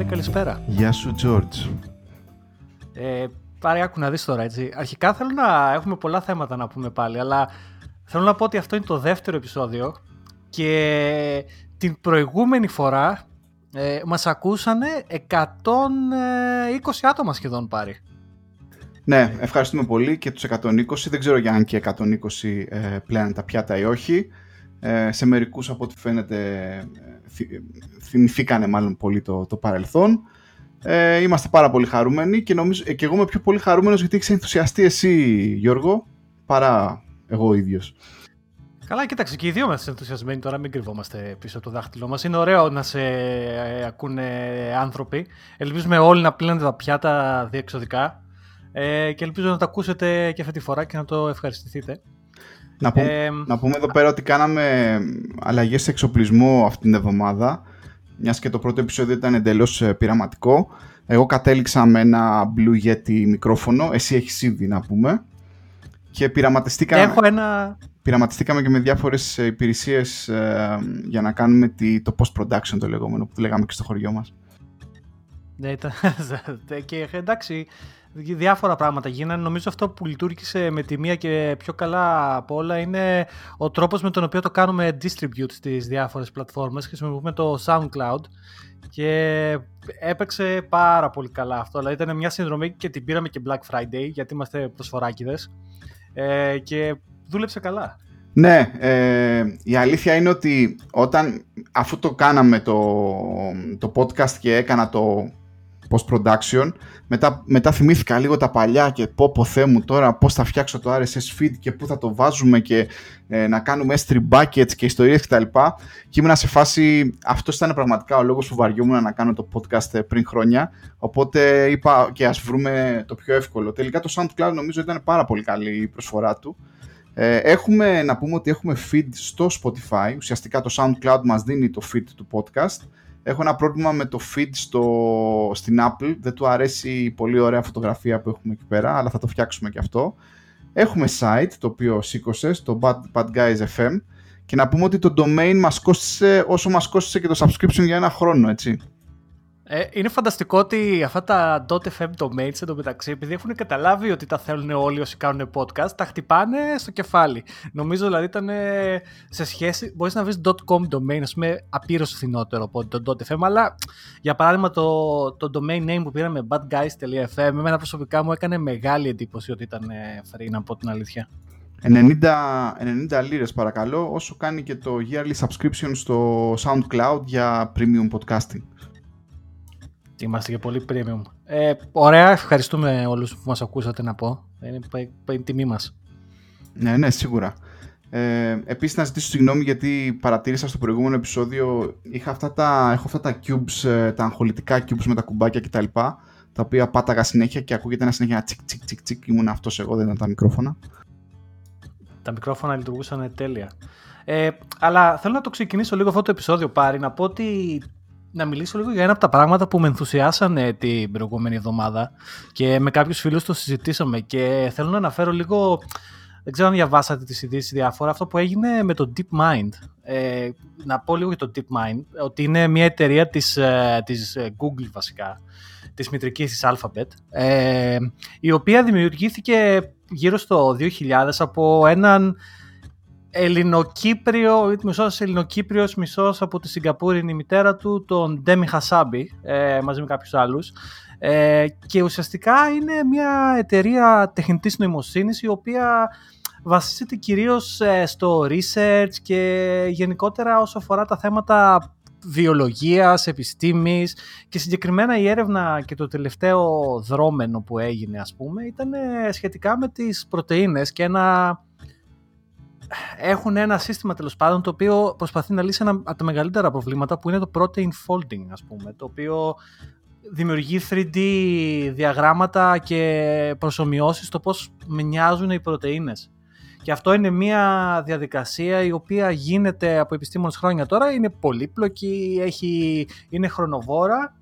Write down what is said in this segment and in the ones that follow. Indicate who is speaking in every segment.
Speaker 1: Πάρη, καλησπέρα.
Speaker 2: Γεια σου, George.
Speaker 1: Ε, Πάρη, άκου να δεις τώρα, έτσι. Αρχικά θέλω να έχουμε πολλά θέματα να πούμε πάλι, αλλά θέλω να πω ότι αυτό είναι το δεύτερο επεισόδιο και την προηγούμενη φορά ε, μας ακούσανε 120 άτομα σχεδόν, Πάρη.
Speaker 2: Ναι, ευχαριστούμε πολύ και τους 120. Δεν ξέρω για αν και 120 ε, πλέον τα πιάτα ή όχι. Ε, σε μερικούς από ό,τι φαίνεται ε, θυμηθήκανε μάλλον πολύ το, το παρελθόν. Ε, είμαστε πάρα πολύ χαρούμενοι και νομίζω ε, και εγώ είμαι πιο πολύ χαρούμενος γιατί έχεις ενθουσιαστεί εσύ Γιώργο παρά εγώ ο ίδιος.
Speaker 1: Καλά, κοίταξε και οι δύο είμαστε ενθουσιασμένοι τώρα, μην κρυβόμαστε πίσω από το δάχτυλό μας. Είναι ωραίο να σε ε, ακούνε άνθρωποι. Ελπίζουμε όλοι να πλύνετε τα πιάτα διεξοδικά ε, και ελπίζω να το ακούσετε και αυτή τη φορά και να το ευχαριστηθείτε.
Speaker 2: Να, πούμε, ε, να πούμε εδώ πέρα ότι κάναμε αλλαγές σε εξοπλισμό αυτήν την εβδομάδα, μιας και το πρώτο επεισόδιο ήταν εντελώς ε, πειραματικό. Εγώ κατέληξα με ένα Blue Yeti μικρόφωνο, εσύ έχεις ήδη να πούμε. Και πειραματιστήκαμε,
Speaker 1: Έχω ένα...
Speaker 2: πειραματιστήκαμε και με διάφορες ε, υπηρεσίες ε, για να κάνουμε τη, το post-production το λεγόμενο που λέγαμε και στο χωριό μας.
Speaker 1: Ναι, ήταν... και εντάξει, διάφορα πράγματα γίνανε. Νομίζω αυτό που λειτουργήσε με τη μία και πιο καλά από όλα είναι ο τρόπος με τον οποίο το κάνουμε distribute στις διάφορες πλατφόρμες. Χρησιμοποιούμε το SoundCloud και έπαιξε πάρα πολύ καλά αυτό. Δηλαδή ήταν μια συνδρομή και την πήραμε και Black Friday γιατί είμαστε προσφοράκιδες ε, και δούλεψε καλά.
Speaker 2: Ναι, ε, η αλήθεια είναι ότι όταν αφού το κάναμε το, το podcast και έκανα το post-production. Μετά, μετά θυμήθηκα λίγο τα παλιά και πω πω θέ μου τώρα πώς θα φτιάξω το RSS feed και πού θα το βάζουμε και ε, να κάνουμε S3 buckets και ιστορίες κτλ. Και ήμουν σε φάση, αυτός ήταν πραγματικά ο λόγος που βαριόμουν να κάνω το podcast ε, πριν χρόνια. Οπότε είπα και ας βρούμε το πιο εύκολο. Τελικά το SoundCloud νομίζω ήταν πάρα πολύ καλή η προσφορά του. Ε, έχουμε να πούμε ότι έχουμε feed στο Spotify. Ουσιαστικά το SoundCloud μας δίνει το feed του podcast έχω ένα πρόβλημα με το feed στο, στην Apple. Δεν του αρέσει η πολύ ωραία φωτογραφία που έχουμε εκεί πέρα, αλλά θα το φτιάξουμε και αυτό. Έχουμε site, το οποίο σήκωσε, το Bad, Bad Guys FM. Και να πούμε ότι το domain μας κόστησε όσο μας κόστησε και το subscription για ένα χρόνο, έτσι.
Speaker 1: Ε, είναι φανταστικό ότι αυτά τα .fm domains εντωμεταξύ, επειδή έχουν καταλάβει ότι τα θέλουν όλοι όσοι κάνουν podcast, τα χτυπάνε στο κεφάλι. Νομίζω δηλαδή ήταν σε σχέση, μπορείς να βρεις .com domain, ας πούμε, απείρως φθηνότερο από το .fm, αλλά για παράδειγμα το, το domain name που πήραμε badguys.fm, εμένα προσωπικά μου έκανε μεγάλη εντύπωση ότι ήταν free, να πω την αλήθεια.
Speaker 2: 90, 90 λίρες παρακαλώ, όσο κάνει και το yearly subscription στο SoundCloud για premium podcasting.
Speaker 1: Είμαστε και πολύ premium. Ε, ωραία, ευχαριστούμε όλους που μας ακούσατε να πω. Είναι, η τιμή μας.
Speaker 2: Ναι, ναι, σίγουρα. Ε, επίσης να ζητήσω συγγνώμη γιατί παρατήρησα στο προηγούμενο επεισόδιο είχα αυτά τα, έχω αυτά τα cubes, ε, τα αγχολητικά cubes με τα κουμπάκια κτλ. Τα, τα οποία πάταγα συνέχεια και ακούγεται ένα συνέχεια τσικ τσικ τσικ τσικ ήμουν αυτός εγώ δεν ήταν τα μικρόφωνα.
Speaker 1: Τα μικρόφωνα λειτουργούσαν τέλεια. Ε, αλλά θέλω να το ξεκινήσω λίγο αυτό το επεισόδιο πάρει να πω ότι να μιλήσω λίγο για ένα από τα πράγματα που με ενθουσιάσανε την προηγούμενη εβδομάδα και με κάποιους φίλους το συζητήσαμε και θέλω να αναφέρω λίγο, δεν ξέρω αν διαβάσατε τις ειδήσεις διάφορα, αυτό που έγινε με το DeepMind. Ε, να πω λίγο για το DeepMind, ότι είναι μια εταιρεία της, ε, της ε, Google βασικά, της μητρικής της Alphabet, ε, η οποία δημιουργήθηκε γύρω στο 2000 από έναν Ελληνοκύπριο, μισός Ελληνοκύπριος, μισός από τη Σιγκαπούρη είναι η μητέρα του, τον Ντέμι Χασάμπη, ε, μαζί με κάποιους άλλους. Ε, και ουσιαστικά είναι μια εταιρεία τεχνητής νοημοσύνης η οποία βασίζεται κυρίως ε, στο research και γενικότερα όσο αφορά τα θέματα βιολογίας, επιστήμης και συγκεκριμένα η έρευνα και το τελευταίο δρόμενο που έγινε ας πούμε ήταν σχετικά με τις πρωτεΐνες και ένα έχουν ένα σύστημα τέλος πάντων το οποίο προσπαθεί να λύσει ένα από τα μεγαλύτερα προβλήματα που είναι το protein folding ας πούμε το οποίο δημιουργεί 3D διαγράμματα και προσωμιώσεις στο πώς μοιάζουν οι πρωτεΐνες. Και αυτό είναι μια διαδικασία η οποία γίνεται από επιστήμονες χρόνια τώρα, είναι πολύπλοκη, έχει, είναι χρονοβόρα,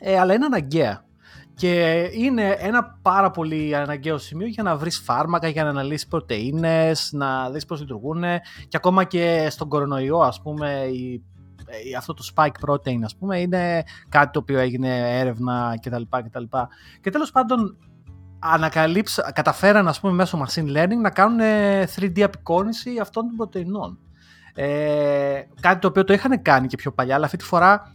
Speaker 1: ε, αλλά είναι αναγκαία. Και είναι ένα πάρα πολύ αναγκαίο σημείο για να βρεις φάρμακα, για να αναλύσεις πρωτεΐνες, να δεις πώς λειτουργούν και ακόμα και στον κορονοϊό ας πούμε η ε, αυτό το spike protein ας πούμε είναι κάτι το οποίο έγινε έρευνα κτλ. κτλ. Και τέλος πάντων ανακαλύψα, καταφέραν ας πούμε μέσω machine learning να κάνουν 3D απεικόνηση αυτών των πρωτεϊνών. Ε, κάτι το οποίο το είχαν κάνει και πιο παλιά, αλλά αυτή τη φορά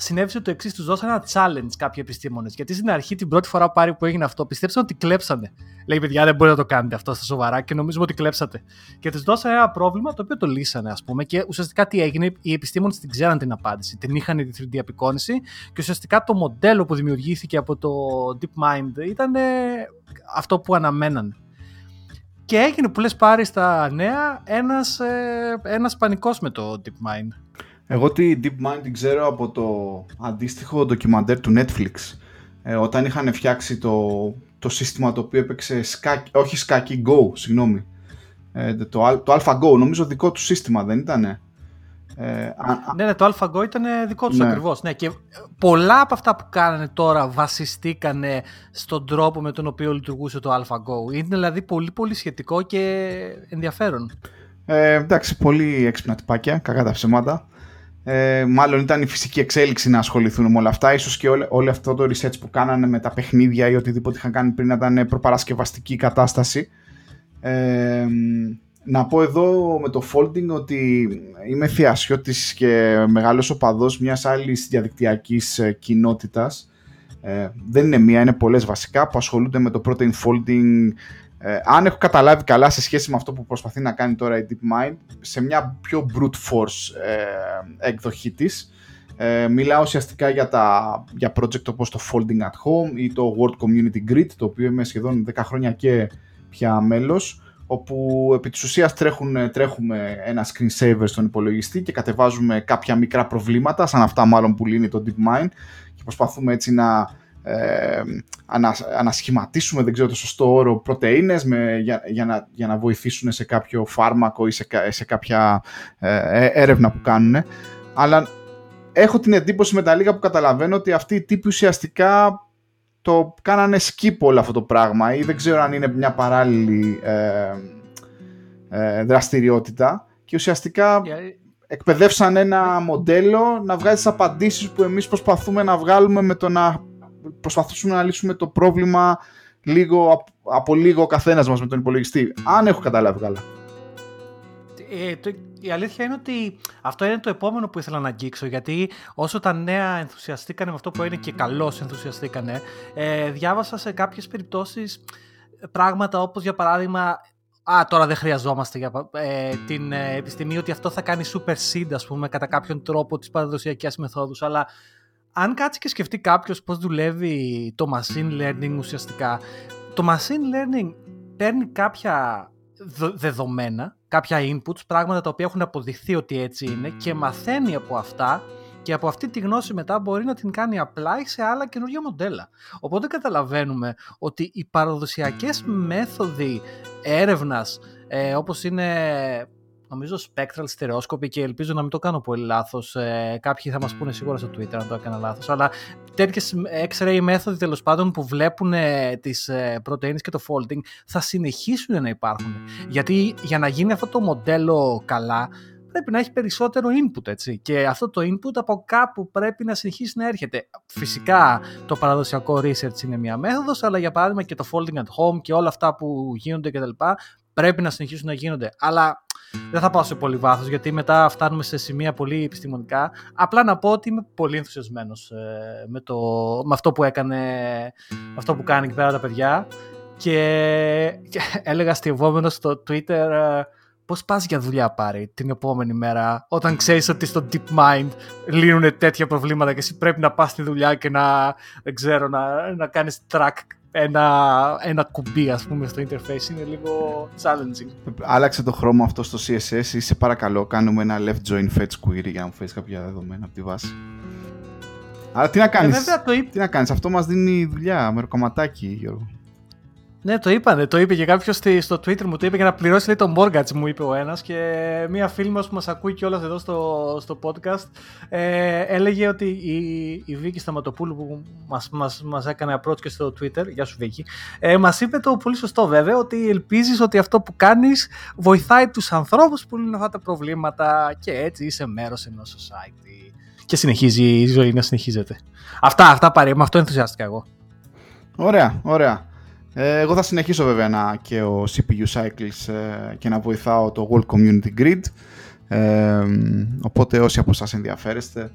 Speaker 1: συνέβησε το εξής: τους δώσανε ένα challenge κάποιοι επιστήμονες. Γιατί στην αρχή, την πρώτη φορά πάρει που έγινε αυτό, πιστέψαν ότι κλέψανε. Λέει, παιδιά, δεν μπορείτε να το κάνετε αυτό στα σοβαρά και νομίζουμε ότι κλέψατε. Και τους δώσανε ένα πρόβλημα το οποίο το λύσανε, ας πούμε. Και ουσιαστικά τι έγινε, οι επιστήμονες την ξέραν την απάντηση. Την είχαν τη 3D απεικόνηση και ουσιαστικά το μοντέλο που δημιουργήθηκε από το DeepMind ήταν αυτό που αναμένανε. Και έγινε που λες πάρει στα νέα ένας, ε, ένας πανικός με το DeepMind.
Speaker 2: Εγώ τη DeepMind την ξέρω από το αντίστοιχο ντοκιμαντέρ του Netflix. Ε, όταν είχαν φτιάξει το, το σύστημα το οποίο έπαιξε σκάκι, όχι σκάκι, Go, συγγνώμη. Ε, το, το AlphaGo, νομίζω δικό του σύστημα δεν ήτανε;
Speaker 1: Ε, ναι, ναι, το AlphaGo ήταν δικό τους ναι. ακριβώς. Ναι, και πολλά από αυτά που κάνανε τώρα βασιστήκανε στον τρόπο με τον οποίο λειτουργούσε το AlphaGo. Είναι δηλαδή πολύ πολύ σχετικό και ενδιαφέρον.
Speaker 2: Ε, εντάξει, πολύ έξυπνα τυπάκια, κακά τα ψέματα. Ε, μάλλον ήταν η φυσική εξέλιξη να ασχοληθούν με όλα αυτά. Ίσως και όλο, όλο αυτό το research που κάνανε με τα παιχνίδια ή οτιδήποτε είχαν κάνει πριν να ήταν προπαρασκευαστική κατάσταση. Ε, να πω εδώ με το folding ότι είμαι θειασιώτης και μεγάλος οπαδός μιας άλλης διαδικτυακής ε, κοινότητας. Ε, δεν είναι μία, είναι πολλές βασικά που ασχολούνται με το protein folding ε, αν έχω καταλάβει καλά σε σχέση με αυτό που προσπαθεί να κάνει τώρα η DeepMind σε μια πιο brute force ε, εκδοχή της ε, μιλάω ουσιαστικά για, τα, για project όπως το Folding at Home ή το World Community Grid το οποίο είμαι σχεδόν 10 χρόνια και πια μέλος όπου επί της ουσίας τρέχουν, τρέχουμε ένα screensaver στον υπολογιστή και κατεβάζουμε κάποια μικρά προβλήματα σαν αυτά μάλλον που λύνει το DeepMind και προσπαθούμε έτσι να ε, ανα, ανασχηματίσουμε, δεν ξέρω το σωστό όρο, πρωτεΐνες με, για, για, να, για να βοηθήσουν σε κάποιο φάρμακο ή σε, σε κάποια ε, ε, έρευνα που κάνουν. Αλλά έχω την εντύπωση με τα λίγα που καταλαβαίνω ότι αυτοί οι τύποι ουσιαστικά το κάνανε skip όλο αυτό το πράγμα ή δεν ξέρω αν είναι μια παράλληλη ε, ε, δραστηριότητα και ουσιαστικά εκπαιδεύσαν ένα μοντέλο να βγάζει τις απαντήσεις που εμείς προσπαθούμε να βγάλουμε με το να προσπαθήσουμε να λύσουμε το πρόβλημα λίγο, από λίγο ο καθένας μας με τον υπολογιστή. Αν έχω καταλάβει καλά.
Speaker 1: Ε, το, η αλήθεια είναι ότι αυτό είναι το επόμενο που ήθελα να αγγίξω γιατί όσο τα νέα ενθουσιαστήκανε με αυτό που είναι και καλώς ενθουσιαστήκανε ε, διάβασα σε κάποιες περιπτώσεις πράγματα όπως για παράδειγμα Α, τώρα δεν χρειαζόμαστε για, ε, την ε, επιστημή ότι αυτό θα κάνει super seed, ας πούμε, κατά κάποιον τρόπο τις παραδοσιακές μεθόδους, αλλά αν κάτσει και σκεφτεί κάποιος πώς δουλεύει το machine learning ουσιαστικά, το machine learning παίρνει κάποια δεδομένα, κάποια inputs, πράγματα τα οποία έχουν αποδειχθεί ότι έτσι είναι και μαθαίνει από αυτά και από αυτή τη γνώση μετά μπορεί να την κάνει apply σε άλλα καινούργια μοντέλα. Οπότε καταλαβαίνουμε ότι οι παραδοσιακές μέθοδοι έρευνας ε, όπως είναι νομίζω spectral stereoscopy και ελπίζω να μην το κάνω πολύ λάθος. Ε, κάποιοι θα μας πούνε σίγουρα στο Twitter αν το έκανα λάθος. Αλλά τέτοιες X-ray μέθοδοι τέλος πάντων που βλέπουν ε, τις ε, πρωτενε και το folding θα συνεχίσουν να υπάρχουν. Γιατί για να γίνει αυτό το μοντέλο καλά πρέπει να έχει περισσότερο input, έτσι. Και αυτό το input από κάπου πρέπει να συνεχίσει να έρχεται. Φυσικά το παραδοσιακό research είναι μια μέθοδος, αλλά για παράδειγμα και το folding at home και όλα αυτά που γίνονται κτλ. πρέπει να συνεχίσουν να γίνονται. Αλλά δεν θα πάω σε πολύ βάθος γιατί μετά φτάνουμε σε σημεία πολύ επιστημονικά. Απλά να πω ότι είμαι πολύ ενθουσιασμένος ε, με, το, με αυτό που έκανε, με αυτό που κάνει εκεί πέρα τα παιδιά. Και, και έλεγα αστειευόμενο στο Twitter ε, πώς πας για δουλειά πάρει την επόμενη μέρα, όταν ξέρεις ότι στο DeepMind λύνουν τέτοια προβλήματα και εσύ πρέπει να πας στη δουλειά και να, δεν ξέρω, να, να κάνεις track ένα, ένα κουμπί ας πούμε στο interface είναι λίγο challenging.
Speaker 2: Άλλαξε το χρώμα αυτό στο CSS ή σε παρακαλώ κάνουμε ένα left join fetch query για να μου φέρεις κάποια δεδομένα από τη βάση. Αλλά τι να κάνεις, ε, το... τι να κάνεις, αυτό μας δίνει δουλειά, μεροκομματάκι Γιώργο.
Speaker 1: Ναι, το είπανε. Το είπε και κάποιος στο Twitter μου. Το είπε για να πληρώσει λέει, το mortgage, μου είπε ο ένας. Και μία φίλη μας που μας ακούει κιόλας εδώ στο, στο podcast ε, έλεγε ότι η, η Βίκη Σταματοπούλου που μας μας, μας έκανε approach και στο Twitter, γεια σου Βίκη, ε, μας είπε το πολύ σωστό βέβαια ότι ελπίζεις ότι αυτό που κάνεις βοηθάει τους ανθρώπους που λύνουν αυτά τα προβλήματα και έτσι είσαι μέρος ενός society. Και συνεχίζει η ζωή να συνεχίζεται. Αυτά, αυτά πάρε. Με αυτό ενθουσιάστηκα εγώ.
Speaker 2: Ωραία, ωραία. Ε, εγώ θα συνεχίσω βέβαια να και ο CPU Cycles ε, και να βοηθάω το World Community Grid. Ε, οπότε όσοι από εσάς ενδιαφέρεστε,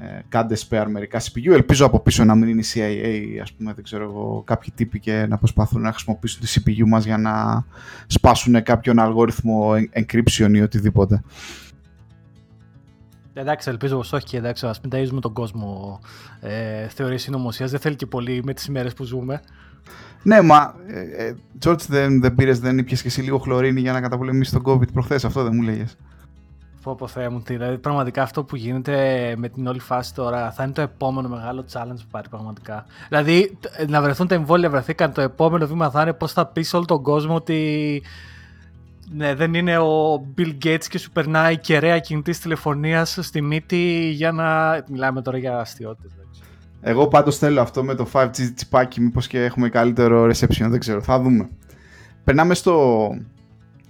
Speaker 2: ε, κάντε spare μερικά CPU. Ελπίζω από πίσω να μην είναι η CIA, ας πούμε, δεν ξέρω εγώ, κάποιοι τύποι και να προσπαθούν να χρησιμοποιήσουν τη CPU μας για να σπάσουν κάποιον αλγόριθμο encryption ή οτιδήποτε.
Speaker 1: Εντάξει, ελπίζω πως όχι και εντάξει, ας μην ταΐζουμε τον κόσμο ε, θεωρίες συνωμοσίας. Δεν θέλει και πολύ με τις ημέρες που ζούμε.
Speaker 2: Ναι, μα ε, ε δεν, δεν πήρες, δεν ήπιες και εσύ λίγο χλωρίνη για να καταπολεμήσεις τον COVID προχθές, αυτό δεν μου λέγες.
Speaker 1: Πω πω Θεέ μου, δηλαδή πραγματικά αυτό που γίνεται με την όλη φάση τώρα θα είναι το επόμενο μεγάλο challenge που πάρει πραγματικά. Δηλαδή να βρεθούν τα εμβόλια βρεθήκαν, το επόμενο βήμα θα είναι πώς θα πει σε όλο τον κόσμο ότι ναι, δεν είναι ο Bill Gates και σου περνάει κεραία κινητής τηλεφωνίας στη μύτη για να. Μιλάμε τώρα για αστείωτες.
Speaker 2: Εγώ πάντως θέλω αυτό με το 5G τσιπάκι, μήπως και έχουμε καλύτερο reception, δεν ξέρω, θα δούμε. Περνάμε στο,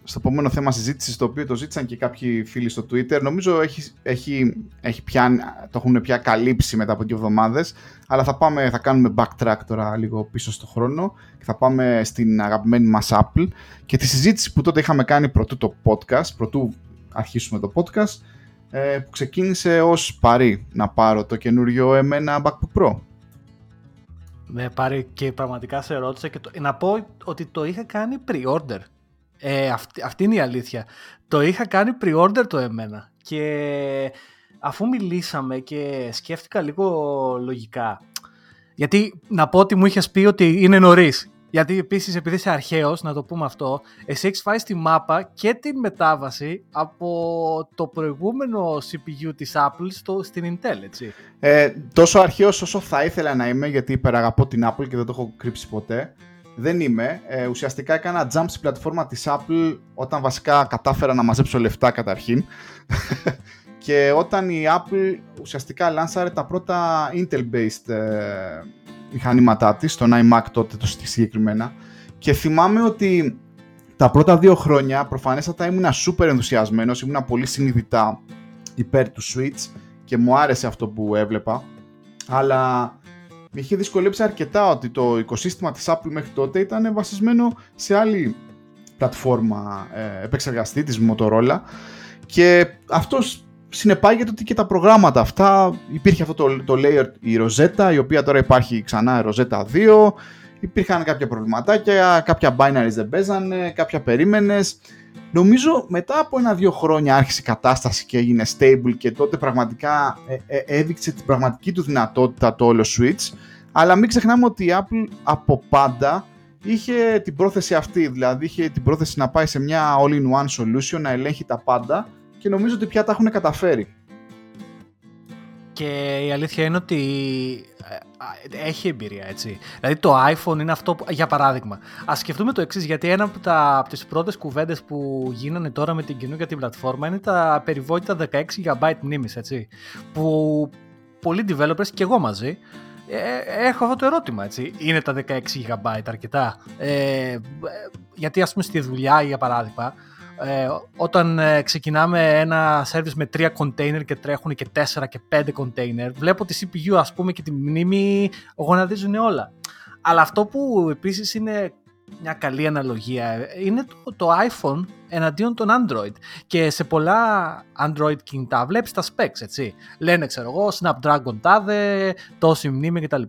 Speaker 2: στο επόμενο θέμα συζήτησης, το οποίο το ζήτησαν και κάποιοι φίλοι στο Twitter. Νομίζω έχει, έχει, έχει πια, το έχουν πια καλύψει μετά από δύο εβδομάδες. Αλλά θα, πάμε, θα κάνουμε backtrack τώρα λίγο πίσω στο χρόνο και θα πάμε στην αγαπημένη μας Apple και τη συζήτηση που τότε είχαμε κάνει πρωτού το podcast, πρωτού αρχίσουμε το podcast, ε, που ξεκίνησε ως παρή να πάρω το καινούριο εμένα MacBook Pro.
Speaker 1: Ναι, πάρει και πραγματικά σε ρώτησα και το, να πω ότι το είχα κάνει pre-order. Ε, αυτή, αυτή είναι η αλήθεια. Το είχα κάνει pre-order το εμένα και αφού μιλήσαμε και σκέφτηκα λίγο λογικά γιατί να πω ότι μου είχες πει ότι είναι νωρίς γιατί επίσης, επειδή είσαι αρχαίος, να το πούμε αυτό, εσύ έχεις φάει στη μάπα και την μετάβαση από το προηγούμενο CPU της Apple στο, στην Intel, έτσι.
Speaker 2: Ε, τόσο αρχαίος όσο θα ήθελα να είμαι, γιατί υπεραγαπώ την Apple και δεν το έχω κρύψει ποτέ. Δεν είμαι. Ε, ουσιαστικά έκανα jump στην πλατφόρμα της Apple όταν βασικά κατάφερα να μαζέψω λεφτά καταρχήν. και όταν η Apple ουσιαστικά λάνσαρε τα πρώτα Intel-based ε, μηχανήματά της, τον iMac τότε το συγκεκριμένα. Και θυμάμαι ότι τα πρώτα δύο χρόνια προφανέστατα ήμουν super ενθουσιασμένος, ήμουν πολύ συνειδητά υπέρ του Switch και μου άρεσε αυτό που έβλεπα. Αλλά με είχε δυσκολέψει αρκετά ότι το οικοσύστημα της Apple μέχρι τότε ήταν βασισμένο σε άλλη πλατφόρμα ε, επεξεργαστή της Motorola. Και αυτός συνεπάγεται ότι και τα προγράμματα αυτά υπήρχε αυτό το, το layer η Rosetta η οποία τώρα υπάρχει ξανά Rosetta 2 υπήρχαν κάποια προβληματάκια κάποια binaries δεν παίζανε κάποια περίμενες. Νομίζω μετά από ένα-δύο χρόνια άρχισε η κατάσταση και έγινε stable και τότε πραγματικά ε, ε, έδειξε την πραγματική του δυνατότητα το όλο Switch. Αλλά μην ξεχνάμε ότι η Apple από πάντα είχε την πρόθεση αυτή δηλαδή είχε την πρόθεση να πάει σε μια all-in-one solution να ελέγχει τα πάντα και νομίζω ότι πια τα έχουν καταφέρει.
Speaker 1: Και η αλήθεια είναι ότι ε, έχει εμπειρία, έτσι. Δηλαδή το iPhone είναι αυτό, που, για παράδειγμα. Α σκεφτούμε το εξής, γιατί ένα από, τα, από τις πρώτες κουβέντες που γίνανε τώρα με την καινούργια την πλατφόρμα είναι τα περιβόητα 16 GB μνήμης, έτσι. Που πολλοί developers και εγώ μαζί ε, έχω αυτό το ερώτημα, έτσι. Είναι τα 16 GB αρκετά; Ε, γιατί ας πούμε στη δουλειά, για παράδειγμα, ε, όταν ε, ξεκινάμε ένα service με τρία container και τρέχουν και τέσσερα και πέντε container, βλέπω τη CPU ας πούμε και τη μνήμη γονατίζουν όλα. Αλλά αυτό που επίσης είναι μια καλή αναλογία είναι το, το iPhone εναντίον των Android. Και σε πολλά Android κινητά βλέπεις τα specs έτσι. Λένε ξέρω εγώ Snapdragon τάδε τόση μνήμη κτλ.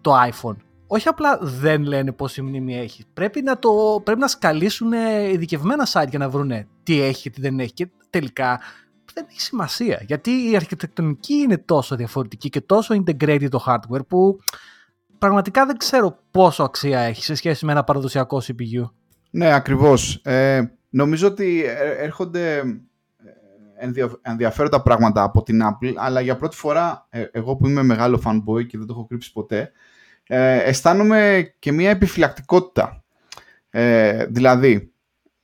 Speaker 1: Το iPhone όχι απλά δεν λένε πόση μνήμη έχει. Πρέπει να, το, πρέπει να σκαλίσουν ειδικευμένα site για να βρουν τι έχει και τι δεν έχει. Και τελικά δεν έχει σημασία. Γιατί η αρχιτεκτονική είναι τόσο διαφορετική και τόσο integrated το hardware που πραγματικά δεν ξέρω πόσο αξία έχει σε σχέση με ένα παραδοσιακό CPU.
Speaker 2: Ναι, ακριβώς. Ε, νομίζω ότι ε, έρχονται ε, ενδιαφέροντα πράγματα από την Apple, αλλά για πρώτη φορά, ε, εγώ που είμαι μεγάλο fanboy και δεν το έχω κρύψει ποτέ, ε, αισθάνομαι και μια επιφυλακτικότητα. Ε, δηλαδή,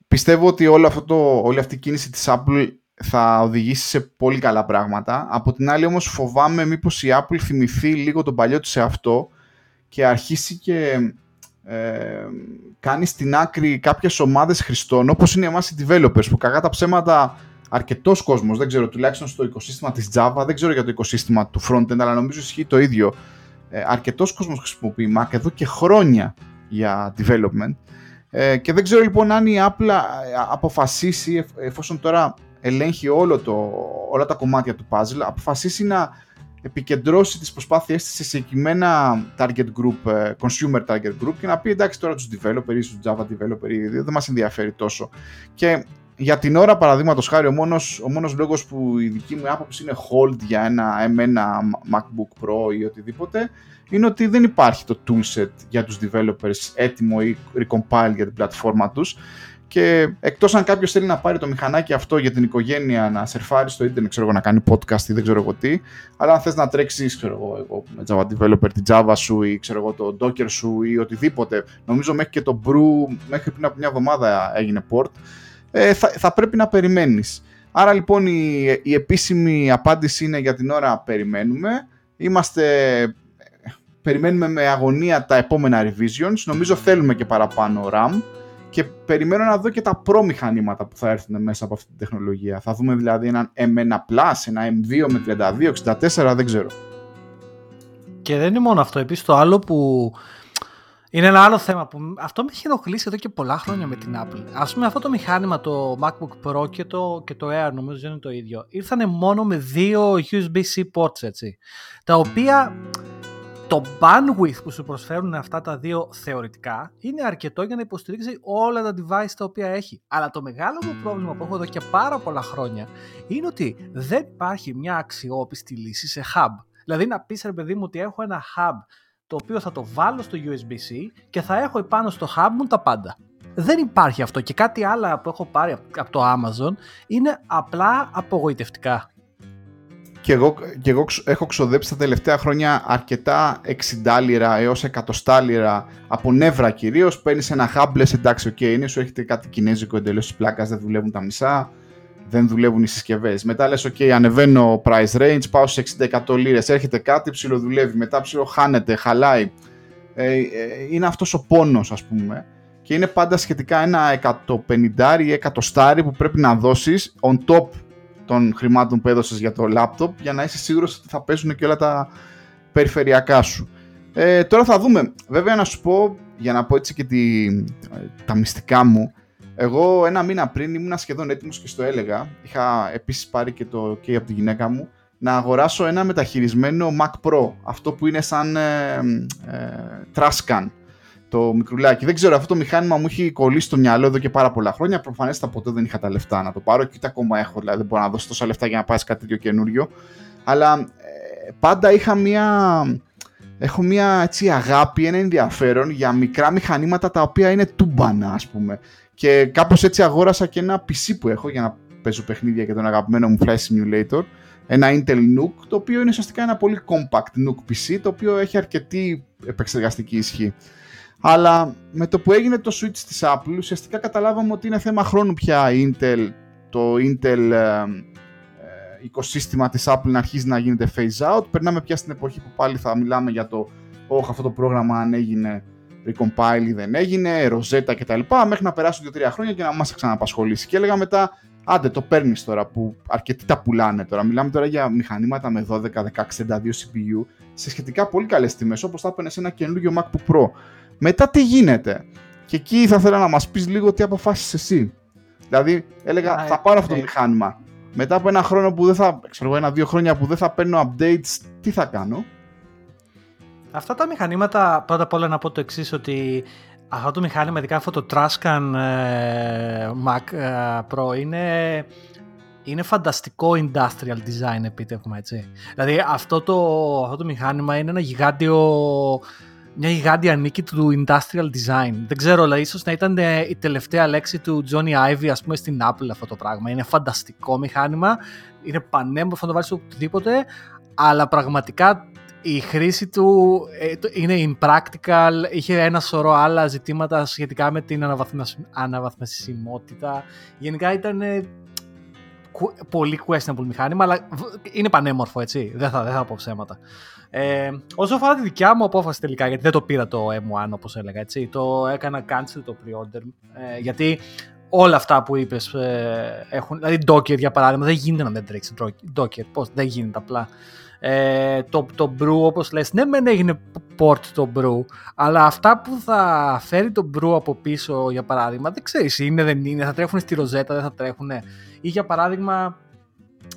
Speaker 2: πιστεύω ότι όλο αυτό το, όλη αυτή η κίνηση της Apple θα οδηγήσει σε πολύ καλά πράγματα. Από την άλλη όμως φοβάμαι μήπως η Apple θυμηθεί λίγο τον παλιό του σε αυτό και αρχίσει και ε, κάνει στην άκρη κάποιες ομάδες χρηστών όπως είναι εμάς οι developers που κακά τα ψέματα αρκετός κόσμος, δεν ξέρω, τουλάχιστον στο οικοσύστημα της Java, δεν ξέρω για το οικοσύστημα του frontend, αλλά νομίζω ισχύει το ίδιο. Ε, αρκετός κόσμος χρησιμοποιεί Mac εδώ και χρόνια για development. Ε, και δεν ξέρω λοιπόν αν η Apple ε, αποφασίσει, εφόσον τώρα ελέγχει όλο το, όλα τα κομμάτια του puzzle, αποφασίσει να επικεντρώσει τις προσπάθειές της σε συγκεκριμένα target group, ε, consumer target group και να πει εντάξει τώρα τους developers ή τους Java developers δεν μας ενδιαφέρει τόσο. Και για την ώρα, παραδείγματος χάρη, ο μόνος, ο μόνος λόγος που η δική μου άποψη είναι hold για ένα M1 MacBook Pro ή οτιδήποτε, είναι ότι δεν υπάρχει το toolset για τους developers έτοιμο ή recompile για την πλατφόρμα τους. Και εκτός αν κάποιος θέλει να πάρει το μηχανάκι αυτό για την οικογένεια να σερφάρει στο ίντερνετ, ξέρω εγώ, να κάνει podcast ή δεν ξέρω εγώ τι, αλλά αν θες να τρέξεις, ξέρω εγώ, εγώ με Java Developer την Java σου ή ξέρω εγώ το Docker σου ή οτιδήποτε, νομίζω μέχρι και το Brew, μέχρι πριν από μια εβδομάδα έγινε port, ε, θα, θα πρέπει να περιμένεις. Άρα λοιπόν η, η επίσημη απάντηση είναι για την ώρα περιμένουμε. Είμαστε, περιμένουμε με αγωνία τα επόμενα revisions. Νομίζω θέλουμε και παραπάνω RAM και περιμένω να δω και τα προ μηχανήματα που θα έρθουν μέσα από αυτή την τεχνολογία. Θα δούμε δηλαδή έναν M1 Plus, ένα M2 με 32, 64, δεν ξέρω.
Speaker 1: Και δεν είναι μόνο αυτό. Επίσης το άλλο που είναι ένα άλλο θέμα που αυτό με έχει ενοχλήσει εδώ και πολλά χρόνια με την Apple. Α πούμε αυτό το μηχάνημα, το MacBook Pro και το, και το Air νομίζω δεν είναι το ίδιο. Ήρθανε μόνο με δύο USB-C ports έτσι. Τα οποία το bandwidth που σου προσφέρουν αυτά τα δύο θεωρητικά είναι αρκετό για να υποστηρίξει όλα τα device τα οποία έχει. Αλλά το μεγάλο μου πρόβλημα που έχω εδώ και πάρα πολλά χρόνια είναι ότι δεν υπάρχει μια αξιόπιστη λύση σε hub. Δηλαδή να πεις ρε παιδί μου ότι έχω ένα hub το οποίο θα το βάλω στο USB-C και θα έχω επάνω στο hub μου τα πάντα. Δεν υπάρχει αυτό και κάτι άλλο που έχω πάρει από το Amazon είναι απλά απογοητευτικά.
Speaker 2: Και εγώ, και εγώ έχω ξοδέψει τα τελευταία χρόνια αρκετά 60 λίρα έως 100 λίρα από νεύρα κυρίως. Παίρνεις ένα hub, λες εντάξει, OK, okay, είναι σου έρχεται κάτι κινέζικο εντελώς της πλάκας, δεν δουλεύουν τα μισά δεν δουλεύουν οι συσκευές. Μετά λες: OK, ανεβαίνω price range, πάω σε 60 λίρες. Έρχεται κάτι, ψιλοδουλεύει. Μετά ψιλοχάνεται, χαλάει. Ε, ε, είναι αυτός ο πόνος, ας πούμε. Και είναι πάντα σχετικά ένα 150 ή 100 που πρέπει να δώσεις on top των χρημάτων που έδωσες για το laptop για να είσαι σίγουρος ότι θα παίζουν και όλα τα περιφερειακά σου. Ε, τώρα θα δούμε. Βέβαια να σου πω, για να πω έτσι και τη, τα μυστικά μου, εγώ ένα μήνα πριν ήμουν σχεδόν έτοιμος και στο έλεγα. Είχα επίσης πάρει και το OK από τη γυναίκα μου να αγοράσω ένα μεταχειρισμένο Mac Pro. Αυτό που είναι σαν ε, ε, το μικρουλάκι. Δεν ξέρω, αυτό το μηχάνημα μου έχει κολλήσει στο μυαλό εδώ και πάρα πολλά χρόνια. Προφανέστατα ποτέ δεν είχα τα λεφτά να το πάρω και ούτε ακόμα έχω. Δηλαδή δεν μπορώ να δώσω τόσα λεφτά για να πάρεις κάτι τέτοιο καινούριο. Αλλά ε, πάντα είχα μία. Έχω μια έτσι αγάπη, ένα ενδιαφέρον για μικρά μηχανήματα τα οποία είναι τούμπανα ας πούμε και κάπως έτσι αγόρασα και ένα PC που έχω για να παίζω παιχνίδια και τον αγαπημένο μου Fly Simulator. Ένα Intel NUC, το οποίο είναι ουσιαστικά ένα πολύ compact NUC PC, το οποίο έχει αρκετή επεξεργαστική ισχύ. Αλλά με το που έγινε το switch της Apple, ουσιαστικά καταλάβαμε ότι είναι θέμα χρόνου πια η Intel, το Intel ε, ε, οικοσύστημα της Apple να αρχίζει να γίνεται phase out. Περνάμε πια στην εποχή που πάλι θα μιλάμε για το «Όχι, αυτό το πρόγραμμα αν έγινε recompile δεν έγινε, ροζέτα κτλ. Μέχρι να περάσουν 2-3 χρόνια και να μας ξαναπασχολήσει. Και έλεγα μετά, άντε το παίρνεις τώρα που αρκετοί τα πουλάνε τώρα. Μιλάμε τώρα για μηχανήματα με 12, 16, 62 CPU σε σχετικά πολύ καλές τιμές, όπως θα έπαιρνες ένα καινούργιο MacBook Pro. Μετά τι γίνεται; Και εκεί θα ήθελα να μας πεις λίγο τι αποφάσισες εσύ. Δηλαδή, έλεγα, θα πάρω αυτό το ε, μηχάνημα. Μετά από ένα χρόνο που δεν θα, ξέρω ένα-δύο χρόνια που δεν θα παίρνω updates, τι θα κάνω;
Speaker 1: Αυτά τα μηχανήματα, πρώτα απ' όλα να πω το εξής ότι αυτό το μηχάνημα, ειδικά αυτό το Trascan ε, Mac ε, Pro, είναι, είναι φανταστικό industrial design επίτευγμα, έτσι. Δηλαδή αυτό το, αυτό το μηχάνημα είναι ένα γιγάντιο, μια γιγάντια νίκη του industrial design. Δεν ξέρω, αλλά ίσως να ήταν ε, η τελευταία λέξη του Johnny Ive, ας πούμε, στην Apple αυτό το πράγμα. Είναι φανταστικό μηχάνημα, είναι πανέμορφο να το βάλεις οτιδήποτε, αλλά πραγματικά η χρήση του ε, είναι impractical, είχε ένα σωρό άλλα ζητήματα σχετικά με την αναβαθμισιμότητα. Γενικά ήταν πολύ questionable μηχάνημα, αλλά είναι πανέμορφο, έτσι. Δεν θα, δεν θα πω ψέματα. Ε, όσο αφορά τη δικιά μου απόφαση τελικά, γιατί δεν το πήρα το M1 όπως έλεγα, έτσι, το έκανα cancel το pre-order, ε, γιατί όλα αυτά που είπες ε, έχουν, δηλαδή Docker για παράδειγμα, δεν γίνεται να δεν τρέξει Docker, πώς, δεν γίνεται απλά. Ε, το, το Brew όπως λες, ναι μεν έγινε port το Brew, αλλά αυτά που θα φέρει το Brew από πίσω για παράδειγμα, δεν ξέρεις είναι δεν είναι, θα τρέχουν στη ροζέτα, δεν θα τρέχουν. Ή για παράδειγμα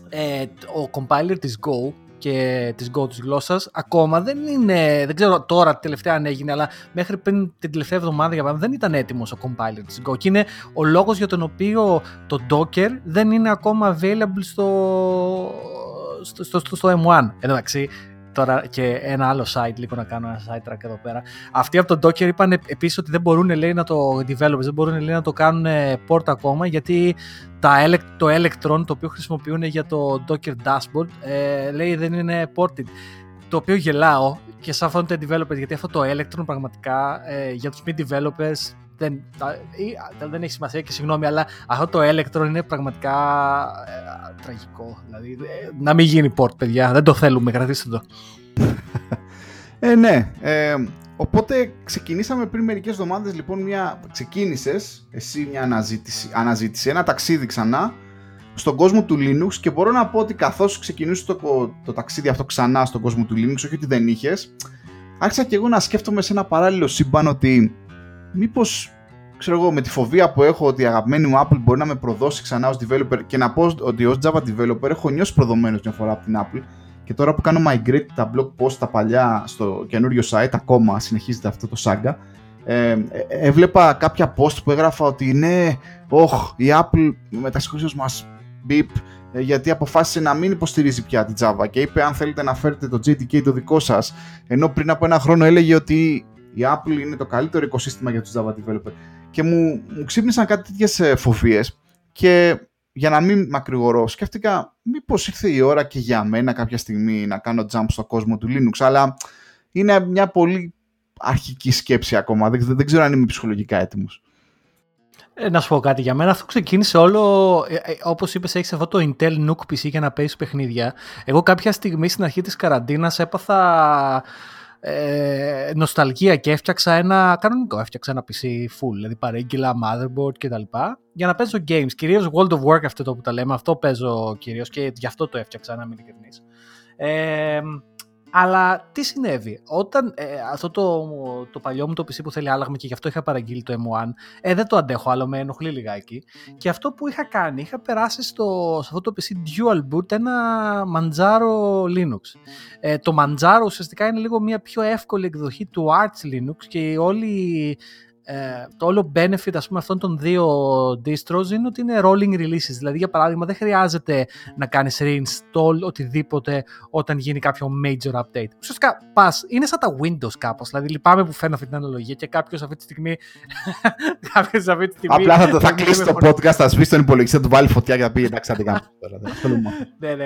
Speaker 1: ε, ο compiler της Go και της Go της γλώσσας ακόμα δεν είναι, δεν ξέρω τώρα τελευταία αν έγινε, αλλά μέχρι πριν την τελευταία εβδομάδα για παράδειγμα δεν ήταν έτοιμος ο compiler της Go και είναι ο λόγος για τον οποίο το Docker δεν είναι ακόμα available στο, στο, στο, στο M1. Εντάξει, τώρα και ένα άλλο site, λίγο να κάνω ένα site track εδώ πέρα. Αυτοί από το Docker είπαν επίσης ότι δεν μπορούν λέει, να το developers, δεν μπορούν λέει, να το κάνουν port ακόμα γιατί τα, το Electron το οποίο χρησιμοποιούν για το Docker dashboard ε, λέει δεν είναι ported. Το οποίο γελάω και σαν φαίνονται developers γιατί αυτό το Electron πραγματικά ε, για τους mid developers δεν, δεν έχει σημασία και συγγνώμη, αλλά αυτό το Electron είναι πραγματικά ε, τραγικό. Δηλαδή, ε, να μην γίνει port, παιδιά. Δεν το θέλουμε, κρατήστε το.
Speaker 2: ε, ναι. Ε, οπότε ξεκινήσαμε πριν μερικές εβδομάδες, λοιπόν, μια... ξεκίνησες εσύ μια αναζήτηση, αναζήτηση, ένα ταξίδι ξανά στον κόσμο του Linux και μπορώ να πω ότι καθώς ξεκινούσε το, το ταξίδι αυτό ξανά στον κόσμο του Linux, όχι ότι δεν είχες, άρχισα και εγώ να σκέφτομαι σε ένα παράλληλο σύμπαν ότι μήπως ξέρω εγώ, με τη φοβία που έχω ότι η αγαπημένη μου Apple μπορεί να με προδώσει ξανά ως developer και να πω ότι ως Java developer έχω νιώσει προδομένος μια φορά από την Apple και τώρα που κάνω migrate τα blog post τα παλιά στο καινούριο site, ακόμα συνεχίζεται αυτό το saga, ε, ε έβλεπα κάποια post που έγραφα ότι ναι, όχ, η Apple μεταξύ μας beep ε, γιατί αποφάσισε να μην υποστηρίζει πια την Java και είπε αν θέλετε να φέρετε το JDK το δικό σας ενώ πριν από ένα χρόνο έλεγε ότι η Apple είναι το καλύτερο οικοσύστημα για τους Java developer. Και μου, μου ξύπνησαν κάτι τέτοιες φοβίες και για να μην μακρηγορώ, σκέφτηκα μήπως ήρθε η ώρα και για μένα κάποια στιγμή να κάνω jump στο κόσμο του Linux, αλλά είναι μια πολύ αρχική σκέψη ακόμα. Δεν, δεν ξέρω αν είμαι ψυχολογικά έτοιμος.
Speaker 1: Ε, να σου πω κάτι για μένα. Αυτό ξεκίνησε όλο, ε, ε, όπως είπες, έχεις αυτό το Intel Nook PC για να παίζεις παιχνίδια. Εγώ κάποια στιγμή στην αρχή της καραντίνας έπαθα ε, νοσταλγία και έφτιαξα ένα κανονικό, έφτιαξα ένα PC full, δηλαδή παρέγγυλα, motherboard κτλ. Για να παίζω games, κυρίως World of Warcraft αυτό που τα λέμε, αυτό παίζω κυρίως και γι' αυτό το έφτιαξα να μην ειλικρινής. Ε, αλλά τι συνέβη, όταν ε, αυτό το, το παλιό μου το PC που θέλει άλλαγμα και γι' αυτό είχα παραγγείλει το M1, ε, δεν το αντέχω άλλο, με ενοχλεί λιγάκι. Και αυτό που είχα κάνει, είχα περάσει στο, σε αυτό το PC Dual Boot ένα Manjaro Linux. Ε, το Manjaro ουσιαστικά είναι λίγο μια πιο εύκολη εκδοχή του Arch Linux και όλη ε, το όλο benefit ας πούμε αυτών των δύο distros είναι ότι είναι rolling releases. Δηλαδή για παράδειγμα δεν χρειάζεται να κάνεις reinstall οτιδήποτε όταν γίνει κάποιο major update. Ουσιαστικά πας, είναι σαν τα Windows κάπως. Δηλαδή λυπάμαι που φέρνω αυτή την αναλογία και κάποιος αυτή τη στιγμή κάποιος αυτή τη στιγμή
Speaker 2: απλά θα, το, θα κλείσει το podcast θα σβήσει τον υπολογιστή θα του βάλει φωτιά και θα πει εντάξει θα την κάνω
Speaker 1: ναι ναι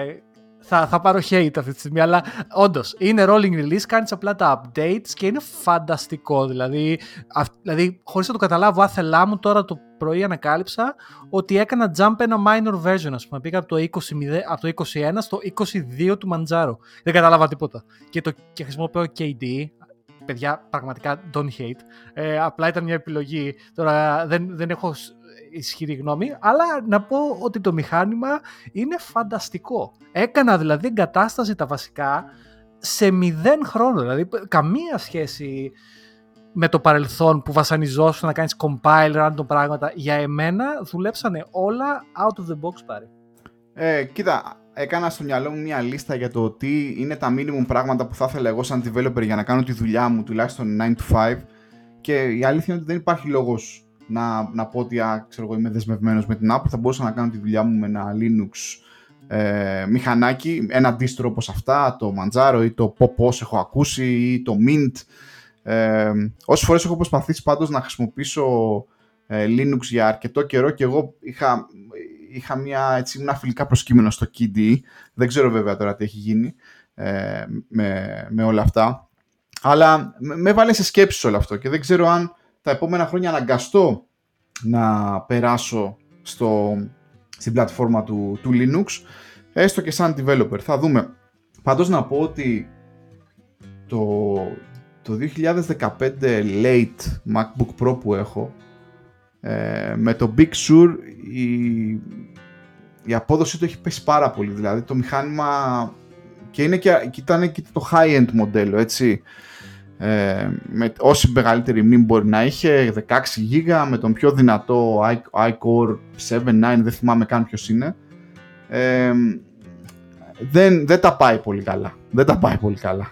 Speaker 1: θα, θα πάρω hate αυτή τη στιγμή, αλλά όντως είναι rolling release, κάνεις απλά τα updates και είναι φανταστικό. Δηλαδή, δηλαδή χωρίς να το καταλάβω άθελά μου, τώρα το πρωί ανακάλυψα ότι έκανα jump ένα minor version, ας πούμε. Πήγα από το, 20, από το 21 στο 22 του Manjaro. Δεν κατάλαβα τίποτα. Και, το, και χρησιμοποιώ KD, παιδιά, πραγματικά don't hate. Ε, απλά ήταν μια επιλογή. Τώρα δεν, δεν έχω ισχυρή γνώμη, αλλά να πω ότι το μηχάνημα είναι φανταστικό. Έκανα δηλαδή εγκατάσταση τα βασικά σε μηδέν χρόνο, δηλαδή καμία σχέση με το παρελθόν που βασανιζόσουν να κάνεις compile, random πράγματα. Για εμένα δουλέψανε όλα out of the box πάρει.
Speaker 2: Ε, κοίτα, έκανα στο μυαλό μου μια λίστα για το τι είναι τα minimum πράγματα που θα ήθελα εγώ σαν developer για να κάνω τη δουλειά μου τουλάχιστον 9 to 5 και η αλήθεια είναι ότι δεν υπάρχει λόγος να, να πω ότι α, ξέρω, είμαι δεσμευμένος με την Apple, θα μπορούσα να κάνω τη δουλειά μου με ένα Linux ε, μηχανάκι, ένα distro όπως αυτά, το Manjaro ή το Popos έχω ακούσει ή το Mint. Ε, όσες φορές έχω προσπαθήσει πάντως να χρησιμοποιήσω ε, Linux για αρκετό καιρό και εγώ είχα, είχα μια, έτσι, ένα φιλικά προσκύμενο στο KDE, δεν ξέρω βέβαια τώρα τι έχει γίνει. ε, με, με όλα αυτά. Αλλά με βάλε σε σκέψη όλο αυτό και δεν ξέρω αν τα επόμενα χρόνια αναγκαστώ να περάσω στο, στην πλατφόρμα του, του Linux, έστω και σαν developer. Θα δούμε. Πάντως να πω ότι το, το 2015 late MacBook Pro που έχω, ε, με το Big Sur η, η απόδοση του έχει πέσει πάρα πολύ. Δηλαδή το μηχάνημα και, είναι και, και ήταν και το high-end μοντέλο, έτσι. Ε, με όση μεγαλύτερη μνήμη μπορεί να είχε, 16 GB με τον πιο δυνατό iCore 7-9, δεν θυμάμαι καν ποιος είναι. Ε, δεν, δεν τα πάει πολύ καλά. Δεν τα πάει πολύ καλά.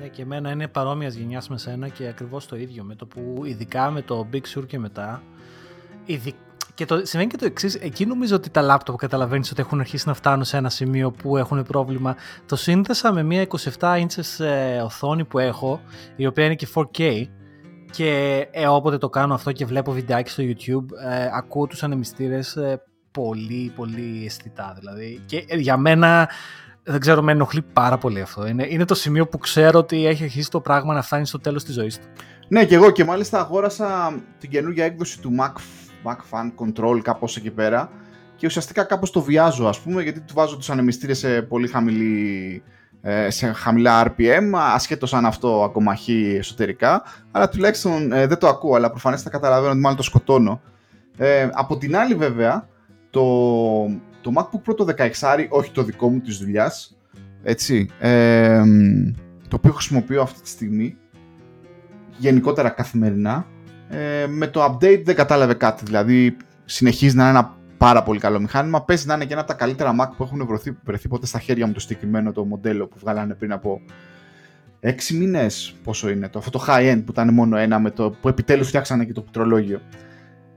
Speaker 1: Ναι, και εμένα είναι παρόμοιας γενιάς με σένα και ακριβώς το ίδιο. Με το που ειδικά με το Big Sur και μετά. Και το, σημαίνει και το εξής. Εκεί νομίζω ότι τα λάπτοπ καταλαβαίνεις ότι έχουν αρχίσει να φτάνουν σε ένα σημείο που έχουν πρόβλημα. Το σύνδεσα με μια 27 inches ε, οθόνη που έχω, η οποία είναι και 4K. Και ε, όποτε το κάνω αυτό και βλέπω βιντεάκι στο YouTube, ε, ακούω τους ανεμιστήρες ε, πολύ πολύ αισθητά δηλαδή. Και ε, για μένα δεν ξέρω, με ενοχλεί πάρα πολύ αυτό. Είναι, είναι το σημείο που ξέρω ότι έχει αρχίσει το πράγμα να φτάνει στο τέλος της ζωής του.
Speaker 2: Ναι, και εγώ και μάλιστα αγόρασα την καινούργια έκδοση του Mac, Mac Fan Control κάπως εκεί πέρα και ουσιαστικά κάπως το βιάζω ας πούμε γιατί του βάζω τους ανεμιστήρες σε πολύ χαμηλή ε, σε χαμηλά RPM, ασχέτως αν αυτό ακομαχεί εσωτερικά, αλλά τουλάχιστον ε, δεν το ακούω, αλλά προφανές θα καταλαβαίνω ότι μάλλον το σκοτώνω. Ε, από την άλλη βέβαια, το, το MacBook Pro το 16, όχι το δικό μου της δουλειάς, έτσι, ε, το οποίο χρησιμοποιώ αυτή τη στιγμή, γενικότερα καθημερινά, ε, με το update δεν κατάλαβε κάτι, δηλαδή συνεχίζει να είναι ένα πάρα πολύ καλό μηχάνημα, παίζει να είναι και ένα από τα καλύτερα Mac που έχουν βρεθεί, βρεθεί ποτέ στα χέρια μου το συγκεκριμένο το μοντέλο που βγάλανε πριν από 6 μήνες, πόσο είναι το, αυτό το high-end που ήταν μόνο ένα με το, που επιτέλους φτιάξανε και το πληκτρολόγιο.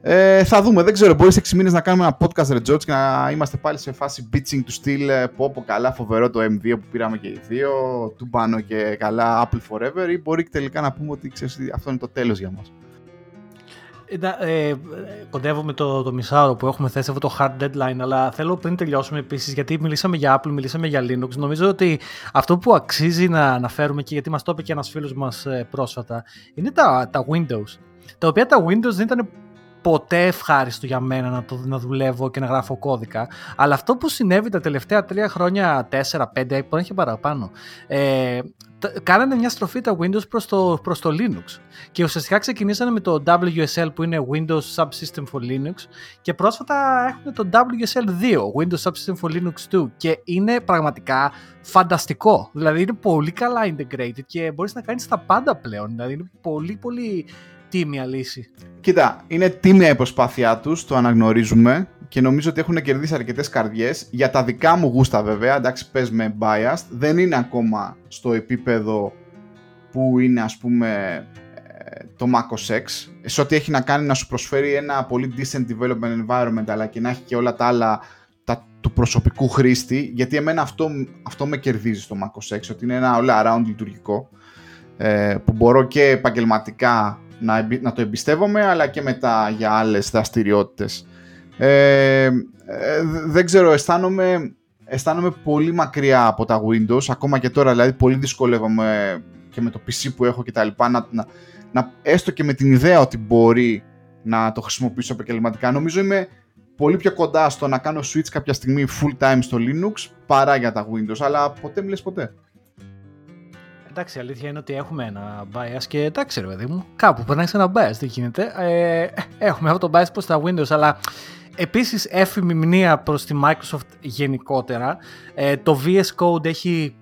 Speaker 2: Ε, θα δούμε, δεν ξέρω. Μπορεί σε 6 μήνες να κάνουμε ένα podcast Red και να είμαστε πάλι σε φάση bitching του στυλ. Ε, πω, πω καλά, φοβερό το M2 που πήραμε και οι δύο. Του πάνω και καλά Apple Forever. Ή μπορεί τελικά να πούμε ότι ξέρεις, αυτό είναι το τέλος για μας.
Speaker 1: Ε, ε, κοντεύουμε το, το μισάωρο που έχουμε θέσει αυτό το hard deadline, αλλά θέλω πριν τελειώσουμε επίσης, γιατί μιλήσαμε για Apple, μιλήσαμε για Linux. Νομίζω ότι αυτό που αξίζει να αναφέρουμε και γιατί μας το είπε και ένας φίλος μας ε, πρόσφατα, είναι τα, τα Windows. Τα οποία τα Windows δεν ήταν ποτέ ευχάριστο για μένα να, το, να δουλεύω και να γράφω κώδικα. Αλλά αυτό που συνέβη τα τελευταία τρία χρόνια, τέσσερα, πέντε, μπορεί και παραπάνω, ε, κάνανε μια στροφή τα Windows προς το, προς το Linux. Και ουσιαστικά ξεκινήσανε με το WSL που είναι Windows Subsystem for Linux και πρόσφατα έχουν το WSL 2, Windows Subsystem for Linux 2 και είναι πραγματικά φανταστικό. Δηλαδή είναι πολύ καλά integrated και μπορείς να κάνεις τα πάντα πλέον. Δηλαδή είναι πολύ πολύ τίμια λύση.
Speaker 2: Κοίτα, είναι τίμια η προσπάθειά τους, το αναγνωρίζουμε και νομίζω ότι έχουν κερδίσει αρκετές καρδιές. Για τα δικά μου γούστα βέβαια, εντάξει πες με biased, δεν είναι ακόμα στο επίπεδο που είναι ας πούμε ε, το Mac OS X, σε ό,τι έχει να κάνει να σου προσφέρει ένα πολύ decent development environment αλλά και να έχει και όλα τα άλλα τα, του προσωπικού χρήστη, γιατί εμένα αυτό, αυτό με κερδίζει στο Mac OS X, ότι είναι ένα all around λειτουργικό, ε, που μπορώ και επαγγελματικά να, να το εμπιστεύομαι, αλλά και μετά για άλλες δραστηριότητες. Ε, ε, δεν ξέρω, αισθάνομαι, αισθάνομαι πολύ μακριά από τα Windows, ακόμα και τώρα, δηλαδή πολύ δυσκολεύομαι και με το PC που έχω και τα λοιπά, να, να, να, έστω και με την ιδέα ότι μπορεί να το χρησιμοποιήσω επαγγελματικά. Νομίζω είμαι πολύ πιο κοντά στο να κάνω switch κάποια στιγμή full time στο Linux παρά για τα Windows, αλλά ποτέ μιλες ποτέ.
Speaker 1: Εντάξει, η αλήθεια είναι ότι έχουμε ένα bias και εντάξει, ρε παιδί μου, κάπου περνάει ένα bias. Τι γίνεται. Ε, έχουμε αυτό το bias προς τα Windows, αλλά επίσης έφημη μνήμα προς τη Microsoft γενικότερα. Ε, το VS Code έχει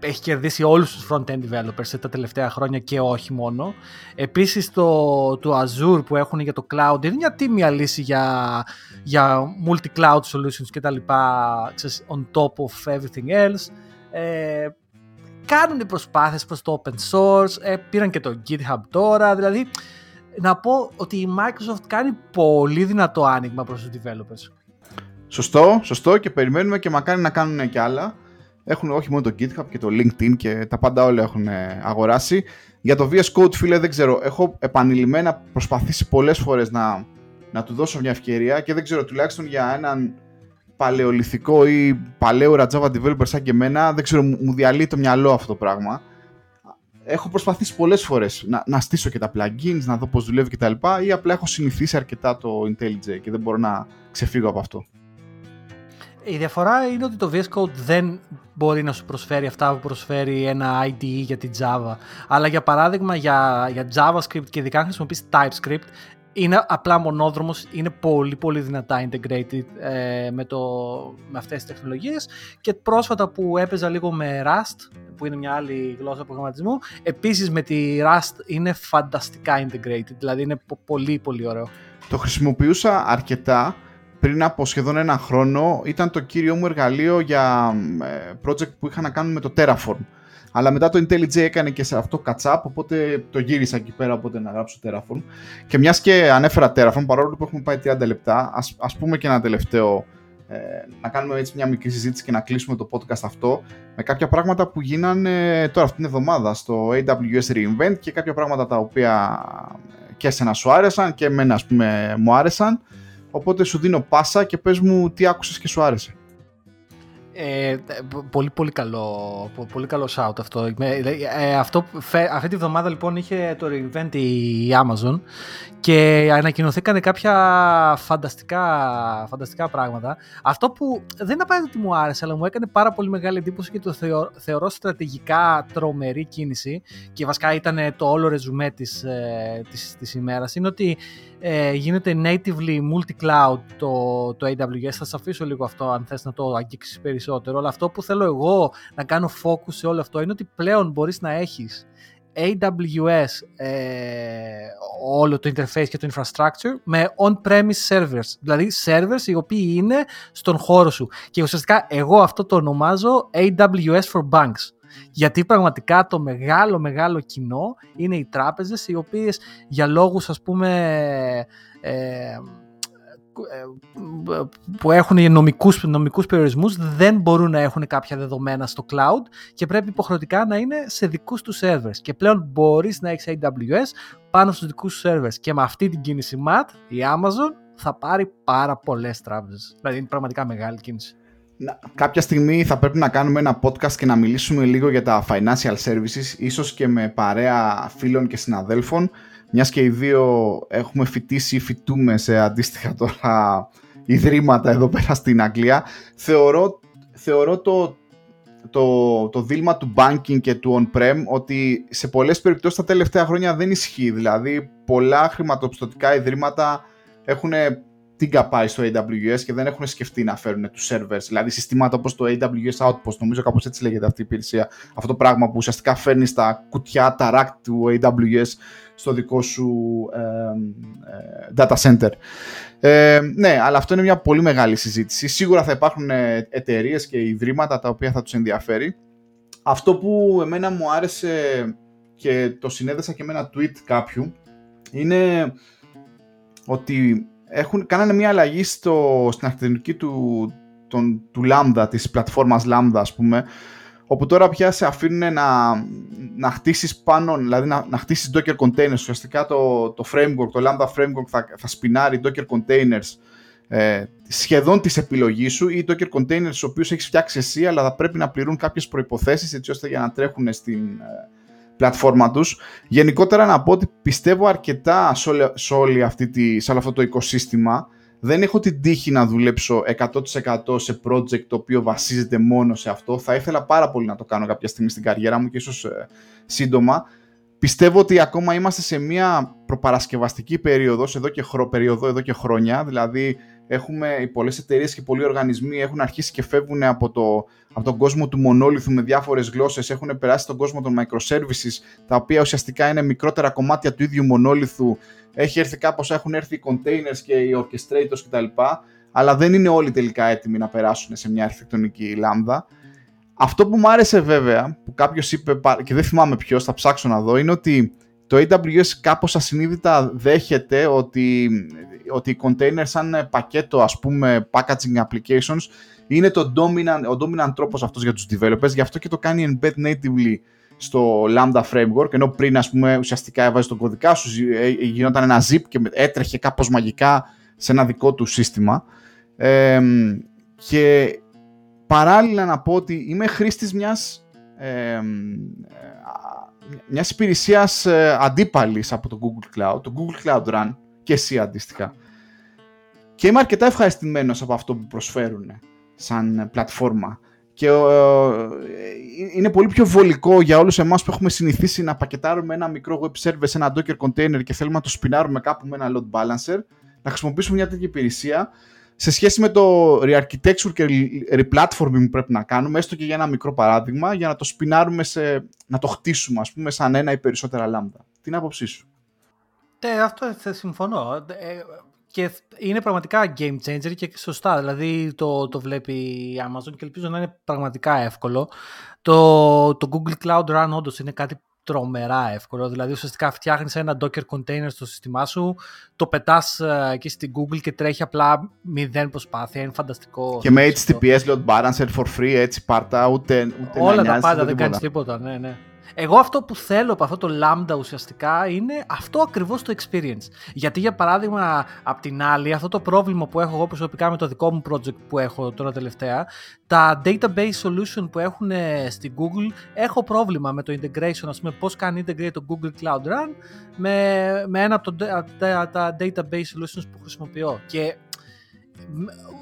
Speaker 1: έχει κερδίσει όλους τους front-end developers τα τελευταία χρόνια και όχι μόνο. Επίσης το, το Azure που έχουν για το cloud είναι μια τίμια λύση για, για multi-cloud solutions και τα λοιπά on top of everything else. Ε, κάνουν προσπάθειες προς το open source, ε, πήραν και το GitHub τώρα, δηλαδή να πω ότι η Microsoft κάνει πολύ δυνατό άνοιγμα προς τους developers.
Speaker 2: Σωστό, σωστό και περιμένουμε και μακάρι να κάνουν και άλλα. Έχουν όχι μόνο το GitHub και το LinkedIn και τα πάντα όλα έχουν αγοράσει. Για το VS Code, φίλε, δεν ξέρω. Έχω επανειλημμένα προσπαθήσει πολλές φορές να, να του δώσω μια ευκαιρία και δεν ξέρω, τουλάχιστον για έναν παλαιοληθικό ή παλαιόρα Java developer σαν και εμένα, δεν ξέρω, μου διαλύει το μυαλό αυτό το πράγμα. Έχω προσπαθήσει πολλές φορές να, να στήσω και τα plugins, να δω πώς δουλεύει κτλ. ή απλά έχω συνηθίσει αρκετά το IntelliJ και δεν μπορώ να ξεφύγω από αυτό.
Speaker 1: Η διαφορά είναι ότι το VS Code δεν μπορεί να σου προσφέρει αυτά που προσφέρει ένα IDE για την Java. Αλλά για παράδειγμα για, για JavaScript και ειδικά αν χρησιμοποιείς TypeScript είναι απλά μονόδρομος, είναι πολύ πολύ δυνατά integrated ε, με, το, με αυτές τις τεχνολογίες και πρόσφατα που έπαιζα λίγο με Rust που είναι μια άλλη γλώσσα προγραμματισμού επίσης με τη Rust είναι φανταστικά integrated δηλαδή είναι πολύ πολύ ωραίο.
Speaker 2: Το χρησιμοποιούσα αρκετά πριν από σχεδόν ένα χρόνο ήταν το κύριο μου εργαλείο για ε, project που είχα να κάνουν με το Terraform. Αλλά μετά το IntelliJ έκανε και σε αυτό catch-up, οπότε το γύρισα εκεί πέρα οπότε να γράψω Terraform. Και μιας και ανέφερα Terraform, παρόλο που έχουμε πάει 30 λεπτά, ας, ας πούμε και ένα τελευταίο, ε, να κάνουμε έτσι μια μικρή συζήτηση και να κλείσουμε το podcast αυτό με κάποια πράγματα που γίνανε τώρα αυτήν την εβδομάδα στο AWS Reinvent και κάποια πράγματα τα οποία και εσένα σου άρεσαν και εμένα ας πούμε μου άρεσαν. Οπότε σου δίνω πάσα και πες μου τι άκουσες και σου άρεσε.
Speaker 1: Ε, πολύ πολύ καλό, πολύ καλό shout αυτό. Ε, αυτό αυτή τη βδομάδα λοιπόν είχε το event η Amazon και ανακοινωθήκαν κάποια φανταστικά, φανταστικά πράγματα. Αυτό που δεν είναι απαραίτητο ότι μου άρεσε, αλλά μου έκανε πάρα πολύ μεγάλη εντύπωση και το θεωρώ στρατηγικά τρομερή κίνηση και βασικά ήταν το όλο ρεζουμέ της, ε, της, της ημέρας, είναι ότι ε, γίνεται natively multi-cloud το, το AWS. Θα σα αφήσω λίγο αυτό αν θες να το αγγίξεις περισσότερο. Αλλά αυτό που θέλω εγώ να κάνω focus σε όλο αυτό είναι ότι πλέον μπορείς να έχεις AWS ε, όλο το interface και το infrastructure με on-premise servers. Δηλαδή servers οι οποίοι είναι στον χώρο σου. Και ουσιαστικά εγώ αυτό το ονομάζω AWS for Banks. Γιατί πραγματικά το μεγάλο μεγάλο κοινό είναι οι τράπεζες οι οποίες για λόγους ας πούμε ε, ε που έχουν νομικούς, νομικούς περιορισμούς δεν μπορούν να έχουν κάποια δεδομένα στο cloud και πρέπει υποχρεωτικά να είναι σε δικούς τους servers. Και πλέον μπορείς να έχεις AWS πάνω στους δικούς σου servers. Και με αυτή την κίνηση MAT η Amazon θα πάρει πάρα πολλές τράπεζες. Δηλαδή είναι πραγματικά μεγάλη κίνηση
Speaker 2: κάποια στιγμή θα πρέπει να κάνουμε ένα podcast και να μιλήσουμε λίγο για τα financial services, ίσως και με παρέα φίλων και συναδέλφων, μιας και οι δύο έχουμε φοιτήσει ή φοιτούμε σε αντίστοιχα τώρα ιδρύματα εδώ πέρα στην Αγγλία. Θεωρώ, θεωρώ το, το, το δίλημα του banking και του on-prem ότι σε πολλές περιπτώσεις τα τελευταία χρόνια δεν ισχύει. Δηλαδή πολλά χρηματοπιστωτικά ιδρύματα έχουν τι πάει στο AWS και δεν έχουν σκεφτεί να φέρουν τους servers. Δηλαδή συστήματα όπως το AWS Outpost, νομίζω κάπως έτσι λέγεται αυτή η υπηρεσία. Αυτό το πράγμα που ουσιαστικά φέρνεις τα κουτιά, τα rack του AWS στο δικό σου ε, ε, data center. Ε, ναι, αλλά αυτό είναι μια πολύ μεγάλη συζήτηση. Σίγουρα θα υπάρχουν ε, εταιρείες και ιδρύματα τα οποία θα τους ενδιαφέρει. Αυτό που εμένα μου άρεσε και το συνέδεσα και με ένα tweet κάποιου είναι ότι έχουν, κάνανε μια αλλαγή στο, στην αρχιτεκτονική του, τον, του Lambda, της πλατφόρμας Lambda ας πούμε, όπου τώρα πια σε αφήνουν να, να χτίσεις πάνω, δηλαδή να, να χτίσεις Docker containers. Ουσιαστικά το, το framework, το Lambda framework θα, θα σπινάρει Docker containers ε, σχεδόν της επιλογής σου ή Docker containers στους οποίους έχεις φτιάξει εσύ, αλλά θα πρέπει να πληρούν κάποιες προϋποθέσεις έτσι ώστε για να τρέχουν στην, ε, πλατφόρμα τους. Γενικότερα να πω ότι πιστεύω αρκετά σε, όλη, σε, όλη αυτή τη, σε όλο αυτό το οικοσύστημα. Δεν έχω την τύχη να δουλέψω 100% σε project το οποίο βασίζεται μόνο σε αυτό. Θα ήθελα πάρα πολύ να το κάνω κάποια στιγμή στην καριέρα μου και ίσως ε, σύντομα. Πιστεύω ότι ακόμα είμαστε σε μια προπαρασκευαστική περίοδος, εδώ και, χρο, περίοδο, εδώ και χρόνια, δηλαδή έχουμε οι πολλές εταιρείες και πολλοί οργανισμοί έχουν αρχίσει και φεύγουν από, το, από τον κόσμο του μονόλιθου με διάφορες γλώσσες, έχουν περάσει στον κόσμο των microservices, τα οποία ουσιαστικά είναι μικρότερα κομμάτια του ίδιου μονόλιθου. Έχει έρθει κάπως, έχουν έρθει οι containers και οι orchestrators κτλ. Αλλά δεν είναι όλοι τελικά έτοιμοι να περάσουν σε μια αρχιτεκτονική λάμδα. Αυτό που μου άρεσε βέβαια, που κάποιος είπε και δεν θυμάμαι ποιος, θα ψάξω να δω, είναι ότι το AWS κάπως ασυνείδητα δέχεται ότι, ότι οι containers σαν πακέτο ας πούμε packaging applications είναι το dominant, ο dominant τρόπος αυτός για τους developers, γι' αυτό και το κάνει embed natively στο Lambda Framework, ενώ πριν ας πούμε ουσιαστικά έβαζε τον κωδικά σου, ε, γινόταν ένα zip και έτρεχε κάπως μαγικά σε ένα δικό του σύστημα. Ε, Και παράλληλα να πω ότι είμαι χρήστης μιας, ε, μιας υπηρεσίας ε, αντίπαλης από το Google Cloud, το Google Cloud Run και εσύ αντίστοιχα. Και είμαι αρκετά ευχαριστημένος από αυτό που προσφέρουν σαν πλατφόρμα. Και ε, είναι πολύ πιο βολικό για όλους εμάς που έχουμε συνηθίσει να πακετάρουμε ένα μικρό web server σε ένα Docker container και θέλουμε να το σπινάρουμε κάπου με ένα load balancer, να χρησιμοποιήσουμε μια τέτοια υπηρεσία σε σχέση με το re-architecture και re-platforming που πρέπει να κάνουμε, έστω και για ένα μικρό παράδειγμα, για να το σπινάρουμε, σε, να το χτίσουμε, ας πούμε, σαν ένα ή περισσότερα λάμδα. Τι είναι άποψή σου;
Speaker 1: Ναι, αυτό θα συμφωνώ. Ε, και είναι πραγματικά game changer και σωστά. Δηλαδή το, το βλέπει η Amazon και ελπίζω να είναι πραγματικά εύκολο. Το, το Google Cloud Run όντως είναι κάτι τρομερά εύκολο. Δηλαδή, ουσιαστικά φτιάχνεις ένα Docker container στο σύστημά σου, το πετάς ε, εκεί στην Google και τρέχει απλά μηδέν προσπάθεια. Είναι φανταστικό.
Speaker 2: Και με HTTPS load balancer for free, έτσι πάρτα, ούτε, ούτε
Speaker 1: Όλα τα πάντα, δεν κάνεις τίποτα. Ναι, ναι. Εγώ αυτό που θέλω από αυτό το Lambda ουσιαστικά είναι αυτό ακριβώς το experience. Γιατί για παράδειγμα, απ' την άλλη, αυτό το πρόβλημα που έχω εγώ προσωπικά με το δικό μου project που έχω τώρα τελευταία, τα database solution που έχουν στην Google, έχω πρόβλημα με το integration, ας πούμε, πώς κάνει integrate το Google Cloud Run με, με ένα από τα, τα database solutions που χρησιμοποιώ. Και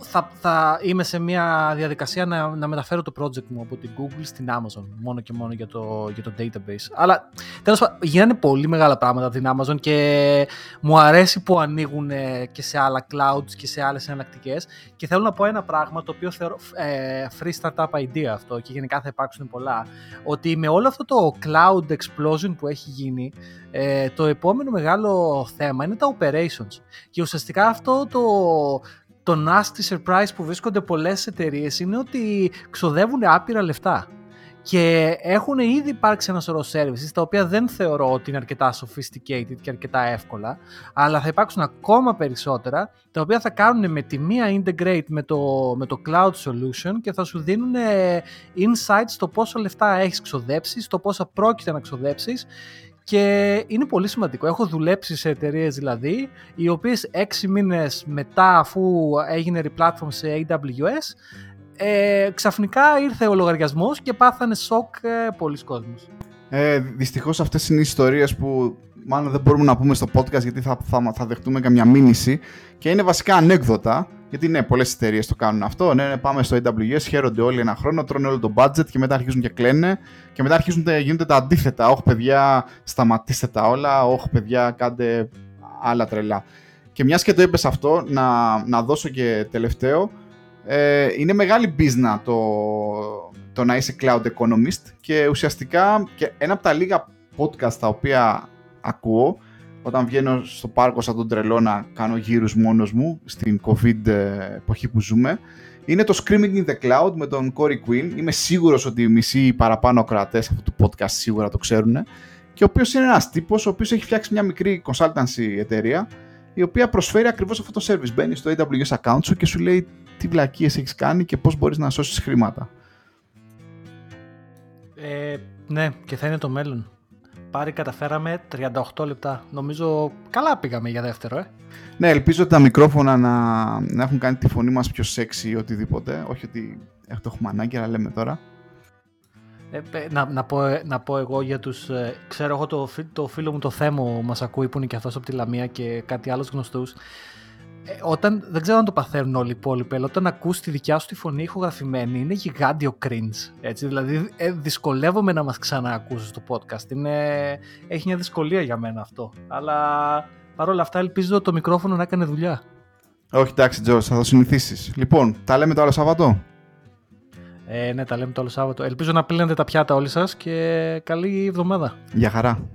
Speaker 1: θα, θα είμαι σε μια διαδικασία να, να μεταφέρω το project μου από την Google στην Amazon μόνο και μόνο για το, για το database. Αλλά τέλος πάντων γίνανε πολύ μεγάλα πράγματα από την Amazon και μου αρέσει που ανοίγουν και σε άλλα clouds και σε άλλες εναλλακτικές. και θέλω να πω ένα πράγμα το οποίο θεωρώ ε, free startup idea αυτό και γενικά θα υπάρξουν πολλά ότι με όλο αυτό το cloud explosion που έχει γίνει ε, το επόμενο μεγάλο θέμα είναι τα operations και ουσιαστικά αυτό το το nasty surprise που βρίσκονται πολλές εταιρείες είναι ότι ξοδεύουν άπειρα λεφτά. Και έχουν ήδη υπάρξει ένα σωρό services τα οποία δεν θεωρώ ότι είναι αρκετά sophisticated και αρκετά εύκολα, αλλά θα υπάρξουν ακόμα περισσότερα τα οποία θα κάνουν με τη μία integrate με το, με το cloud solution και θα σου δίνουν insights στο πόσο λεφτά έχεις ξοδέψει, στο πόσα πρόκειται να ξοδέψεις και είναι πολύ σημαντικό. Έχω δουλέψει σε εταιρείες δηλαδή, οι οποίες έξι μήνες μετά αφού έγινε replatform σε AWS, ες, ξαφνικά ήρθε ο λογαριασμός και πάθανε σοκ ε, πολλοί κόσμος.
Speaker 2: Ε, δυστυχώς αυτές είναι οι ιστορίες που μάλλον δεν μπορούμε να πούμε στο podcast γιατί θα, θα, θα δεχτούμε καμιά μήνυση και είναι βασικά ανέκδοτα γιατί ναι, πολλές εταιρείες το κάνουν αυτό. Ναι, ναι, πάμε στο AWS, χαίρονται όλοι ένα χρόνο, τρώνε όλο το budget και μετά αρχίζουν και κλαίνε. Και μετά αρχίζουν και γίνονται τα αντίθετα. Όχι, παιδιά, σταματήστε τα όλα. Όχι, παιδιά, κάντε άλλα τρελά. Και μιας και το είπες αυτό, να, να δώσω και τελευταίο. Ε, είναι μεγάλη μπίζνα το, το να είσαι cloud economist και ουσιαστικά και ένα από τα λίγα podcast τα οποία ακούω όταν βγαίνω στο πάρκο σαν τον τρελό να κάνω γύρους μόνος μου στην COVID εποχή που ζούμε είναι το Screaming in the Cloud με τον Corey Quinn. Είμαι σίγουρος ότι οι μισοί παραπάνω ακροατές αυτού του podcast σίγουρα το ξέρουν και ο οποίος είναι ένας τύπος ο οποίος έχει φτιάξει μια μικρή consultancy εταιρεία η οποία προσφέρει ακριβώς αυτό το service. Μπαίνεις στο AWS account σου και σου λέει τι βλακίες έχεις κάνει και πώς μπορείς να σώσεις χρήματα.
Speaker 1: Ε, ναι, και θα είναι το μέλλον πάρει καταφέραμε 38 λεπτά. Νομίζω καλά πήγαμε για δεύτερο, ε.
Speaker 2: Ναι, ελπίζω ότι τα μικρόφωνα να, να έχουν κάνει τη φωνή μας πιο sexy ή οτιδήποτε. Όχι ότι το έχουμε ανάγκη, αλλά λέμε τώρα.
Speaker 1: Ε, να, να, πω, να πω εγώ για τους... Ε, ξέρω εγώ το, το φίλο μου το Θέμο μας ακούει που είναι και αυτός από τη Λαμία και κάτι άλλους γνωστούς. Ε, όταν, δεν ξέρω αν το παθαίνουν όλοι οι υπόλοιποι, αλλά όταν ακούς τη δικιά σου τη φωνή ηχογραφημένη, είναι γιγάντιο cringe. Έτσι, δηλαδή, ε, δυσκολεύομαι να μας ξαναακούσεις στο podcast. Είναι, έχει μια δυσκολία για μένα αυτό. Αλλά παρόλα αυτά, ελπίζω το μικρόφωνο να έκανε δουλειά.
Speaker 2: Όχι, εντάξει, Τζο, θα το συνηθίσεις. Λοιπόν, τα λέμε το άλλο Σάββατο.
Speaker 1: Ε, ναι, τα λέμε το άλλο Σάββατο. Ελπίζω να πλύνετε τα πιάτα όλοι σας και καλή εβδομάδα.
Speaker 2: Γεια χαρά.